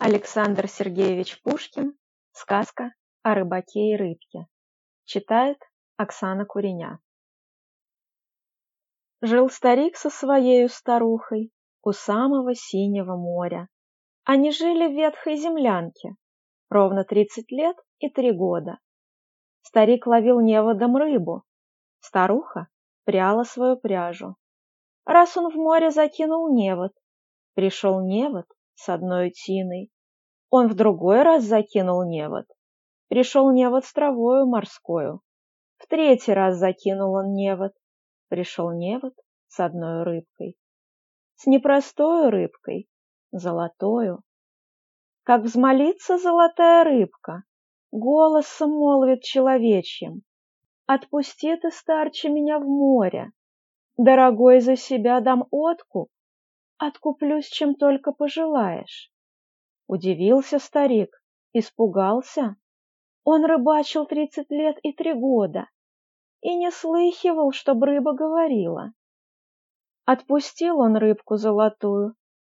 Александр Сергеевич Пушкин. Сказка о рыбаке и рыбке. Читает Оксана Куреня. Жил старик со своею старухой у самого синего моря. Они жили в ветхой землянке ровно тридцать лет и три года. Старик ловил неводом рыбу, старуха пряла свою пряжу. Раз он в море закинул невод, пришел невод с одной тиной. Он в другой раз закинул невод. Пришел невод с травою морскою. В третий раз закинул он невод. Пришел невод с одной рыбкой. С непростою рыбкой, золотою. Как взмолится золотая рыбка, голосом молвит человечьим. Отпусти ты, старче, меня в море. Дорогой, за себя дам откуп, откуплюсь, чем только пожелаешь. Удивился старик, испугался. Он рыбачил тридцать лет и три года и не слыхивал, чтоб рыба говорила. Отпустил он рыбку золотую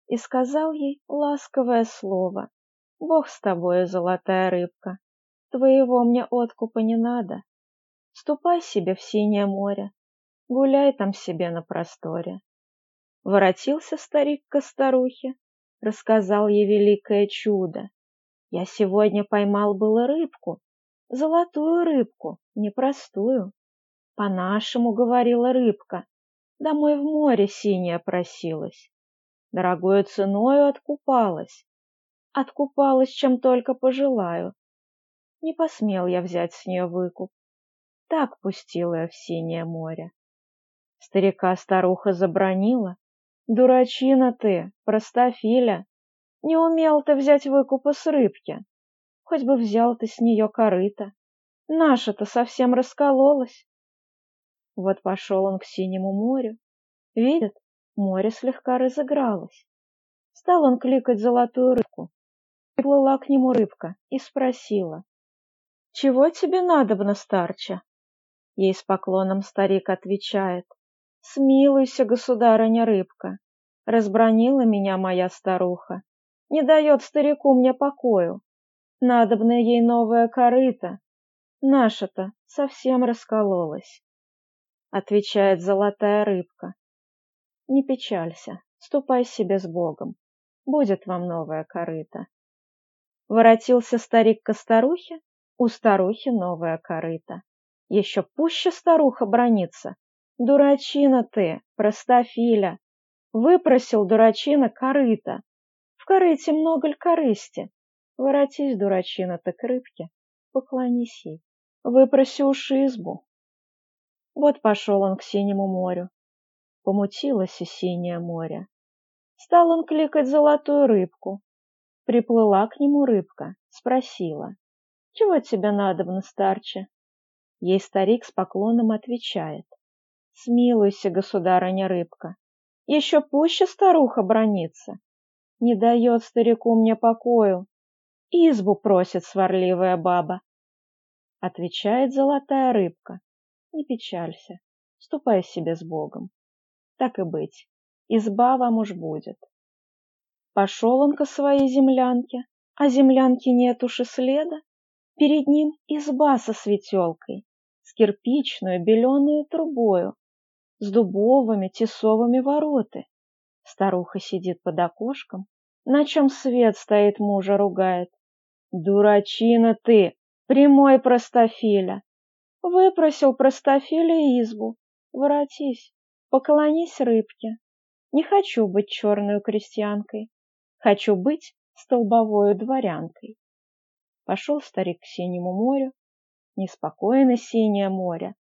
и сказал ей ласковое слово. «Бог с тобою, золотая рыбка, твоего мне откупа не надо. Ступай себе в синее море, гуляй там себе на просторе. Воротился старик к старухе, рассказал ей великое чудо. Я сегодня поймал было рыбку, золотую рыбку, непростую. По-нашему, говорила рыбка, домой в море синее просилась. Дорогою ценою откупалась. Откупалась, чем только пожелаю. Не посмел я взять с нее выкуп. Так пустила я в синее море. Старика старуха забронила, Дурачина ты, простофиля. Не умел ты взять выкупа с рыбки. Хоть бы взял ты с нее корыто. Наша-то совсем раскололась. Вот пошел он к синему морю. Видит, море слегка разыгралось. Стал он кликать золотую рыбку. Приплыла к нему рыбка и спросила. «Чего тебе надобно, старча?» Ей с поклоном старик отвечает. Смилуйся, государыня рыбка, разбронила меня моя старуха, не дает старику мне покою. Надобно ей новая корыта, наша-то совсем раскололась. Отвечает золотая рыбка. Не печалься, ступай себе с Богом, будет вам новая корыта. Воротился старик к старухе, у старухи новая корыта. Еще пуще старуха бронится, Дурачина ты, простофиля! Выпросил, дурачина, корыто. В корыте много ль корысти? Воротись, дурачина, ты к рыбке, поклонись ей. Выпроси уж избу. Вот пошел он к синему морю. Помутилось и синее море. Стал он кликать золотую рыбку. Приплыла к нему рыбка, спросила. «Чего тебе надобно, старче?» Ей старик с поклоном отвечает. Смилуйся, государыня рыбка, еще пуще старуха бронится. Не дает старику мне покою, избу просит сварливая баба. Отвечает золотая рыбка, не печалься, ступай себе с Богом. Так и быть, изба вам уж будет. Пошел он ко своей землянке, а землянки нет уж и следа. Перед ним изба со светелкой, с кирпичную беленую трубою, с дубовыми тесовыми вороты. Старуха сидит под окошком, на чем свет стоит мужа ругает. Дурачина ты, прямой простофиля. Выпросил простофиля избу. Воротись, поклонись рыбке. Не хочу быть черную крестьянкой, хочу быть столбовою дворянкой. Пошел старик к синему морю, неспокойно синее море,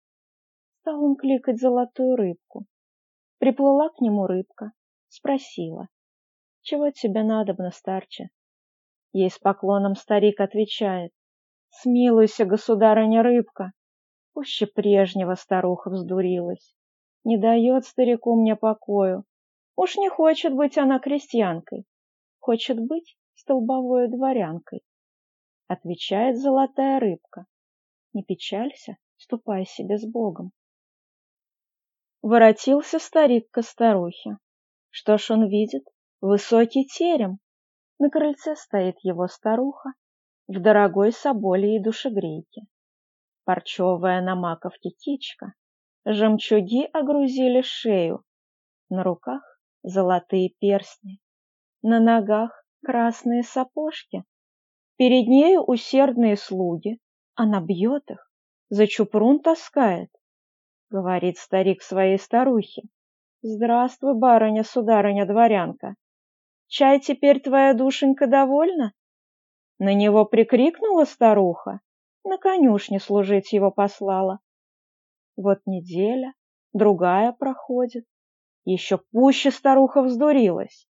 Стал он кликать золотую рыбку. Приплыла к нему рыбка, спросила. «Чего тебе надобно, старче?» Ей с поклоном старик отвечает. «Смилуйся, государыня рыбка!» Пуще прежнего старуха вздурилась. Не дает старику мне покою. Уж не хочет быть она крестьянкой. Хочет быть столбовой дворянкой. Отвечает золотая рыбка. Не печалься, ступай себе с Богом. Воротился старик к старухе. Что ж он видит? Высокий терем. На крыльце стоит его старуха в дорогой соболе и душегрейке. Парчевая на маковке кичка, жемчуги огрузили шею, на руках золотые перстни, на ногах красные сапожки. Перед нею усердные слуги, она бьет их, за чупрун таскает. Говорит старик своей старухе. Здравствуй, барыня, сударыня, дворянка. Чай теперь твоя душенька довольна? На него прикрикнула старуха, на конюшне служить его послала. Вот неделя, другая проходит. Еще пуще старуха вздурилась.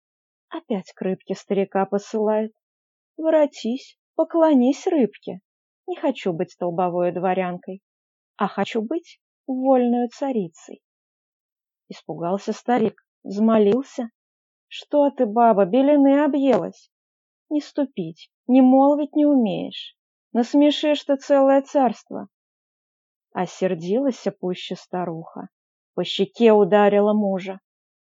Опять к рыбке старика посылает. Воротись, поклонись рыбке. Не хочу быть столбовой дворянкой, а хочу быть вольную царицей. Испугался старик, взмолился. Что ты, баба, белины объелась? Не ступить, не молвить не умеешь. Насмешишь ты целое царство. Осердилась пуще старуха. По щеке ударила мужа.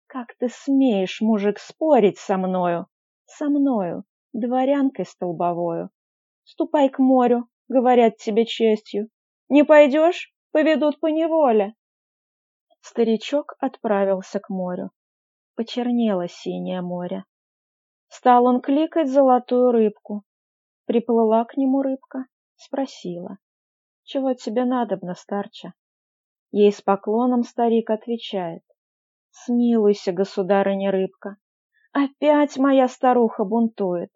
Как ты смеешь, мужик, спорить со мною? Со мною, дворянкой столбовою. Ступай к морю, говорят тебе честью. Не пойдешь, поведут по неволе. Старичок отправился к морю. Почернело синее море. Стал он кликать золотую рыбку. Приплыла к нему рыбка, спросила. «Чего тебе надобно, старча?» Ей с поклоном старик отвечает. «Смилуйся, государыня рыбка, опять моя старуха бунтует.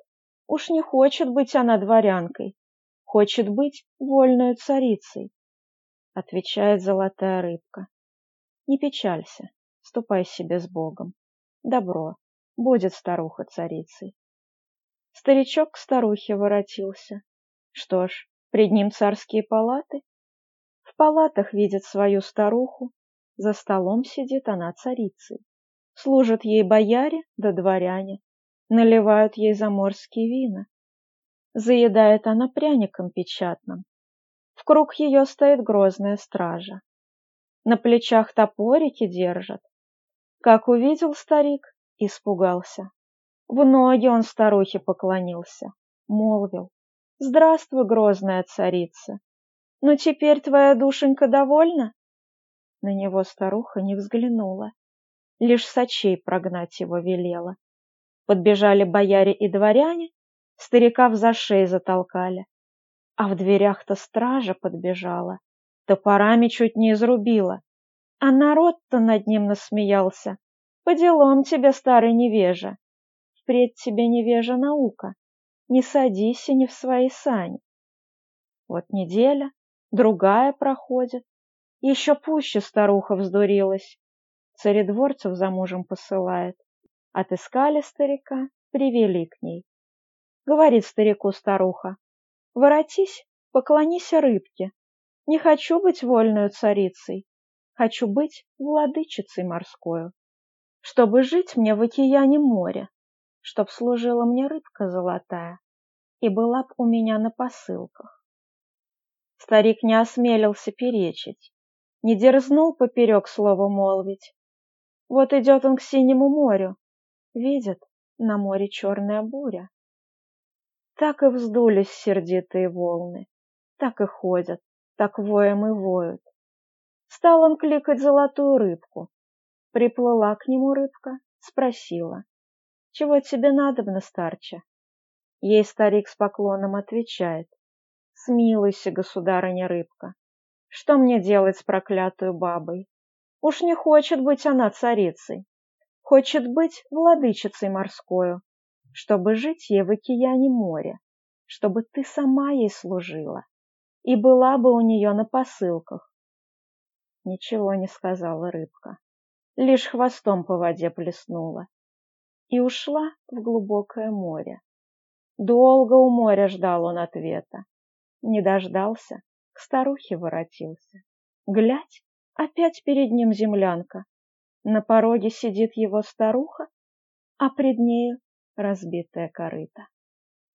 Уж не хочет быть она дворянкой, хочет быть вольной царицей», отвечает золотая рыбка. «Не печалься, ступай себе с Богом. Добро, будет старуха царицей». Старичок к старухе воротился. Что ж, пред ним царские палаты. В палатах видит свою старуху, за столом сидит она царицей. Служат ей бояре да дворяне, наливают ей заморские вина. Заедает она пряником печатным. Круг ее стоит грозная стража. На плечах топорики держат. Как увидел старик, испугался. В ноги он старухе поклонился, молвил. «Здравствуй, грозная царица! Ну теперь твоя душенька довольна?» На него старуха не взглянула, лишь сочей прогнать его велела. Подбежали бояре и дворяне, старика в зашей затолкали. А в дверях-то стража подбежала, топорами чуть не изрубила. А народ-то над ним насмеялся. По делам тебе, старый невежа впредь тебе невежа наука, не садись и не в свои сани. Вот неделя, другая проходит, еще пуще старуха вздурилась. Царедворцев за мужем посылает. Отыскали старика, привели к ней. Говорит старику старуха, воротись, поклонись рыбке. Не хочу быть вольную царицей, хочу быть владычицей морскою, чтобы жить мне в океане моря чтоб служила мне рыбка золотая и была б у меня на посылках. Старик не осмелился перечить, не дерзнул поперек слова молвить. Вот идет он к синему морю, видит, на море черная буря. Так и вздулись сердитые волны, так и ходят, так воем и воют. Стал он кликать золотую рыбку. Приплыла к нему рыбка, спросила. Чего тебе надобно, старче? Ей старик с поклоном отвечает. Смилуйся, государыня рыбка. Что мне делать с проклятую бабой? Уж не хочет быть она царицей. Хочет быть владычицей морскою, чтобы жить ей в океане море, чтобы ты сама ей служила и была бы у нее на посылках. Ничего не сказала рыбка, лишь хвостом по воде плеснула и ушла в глубокое море. Долго у моря ждал он ответа. Не дождался, к старухе воротился. Глядь, опять перед ним землянка. На пороге сидит его старуха, а пред нею разбитая корыта.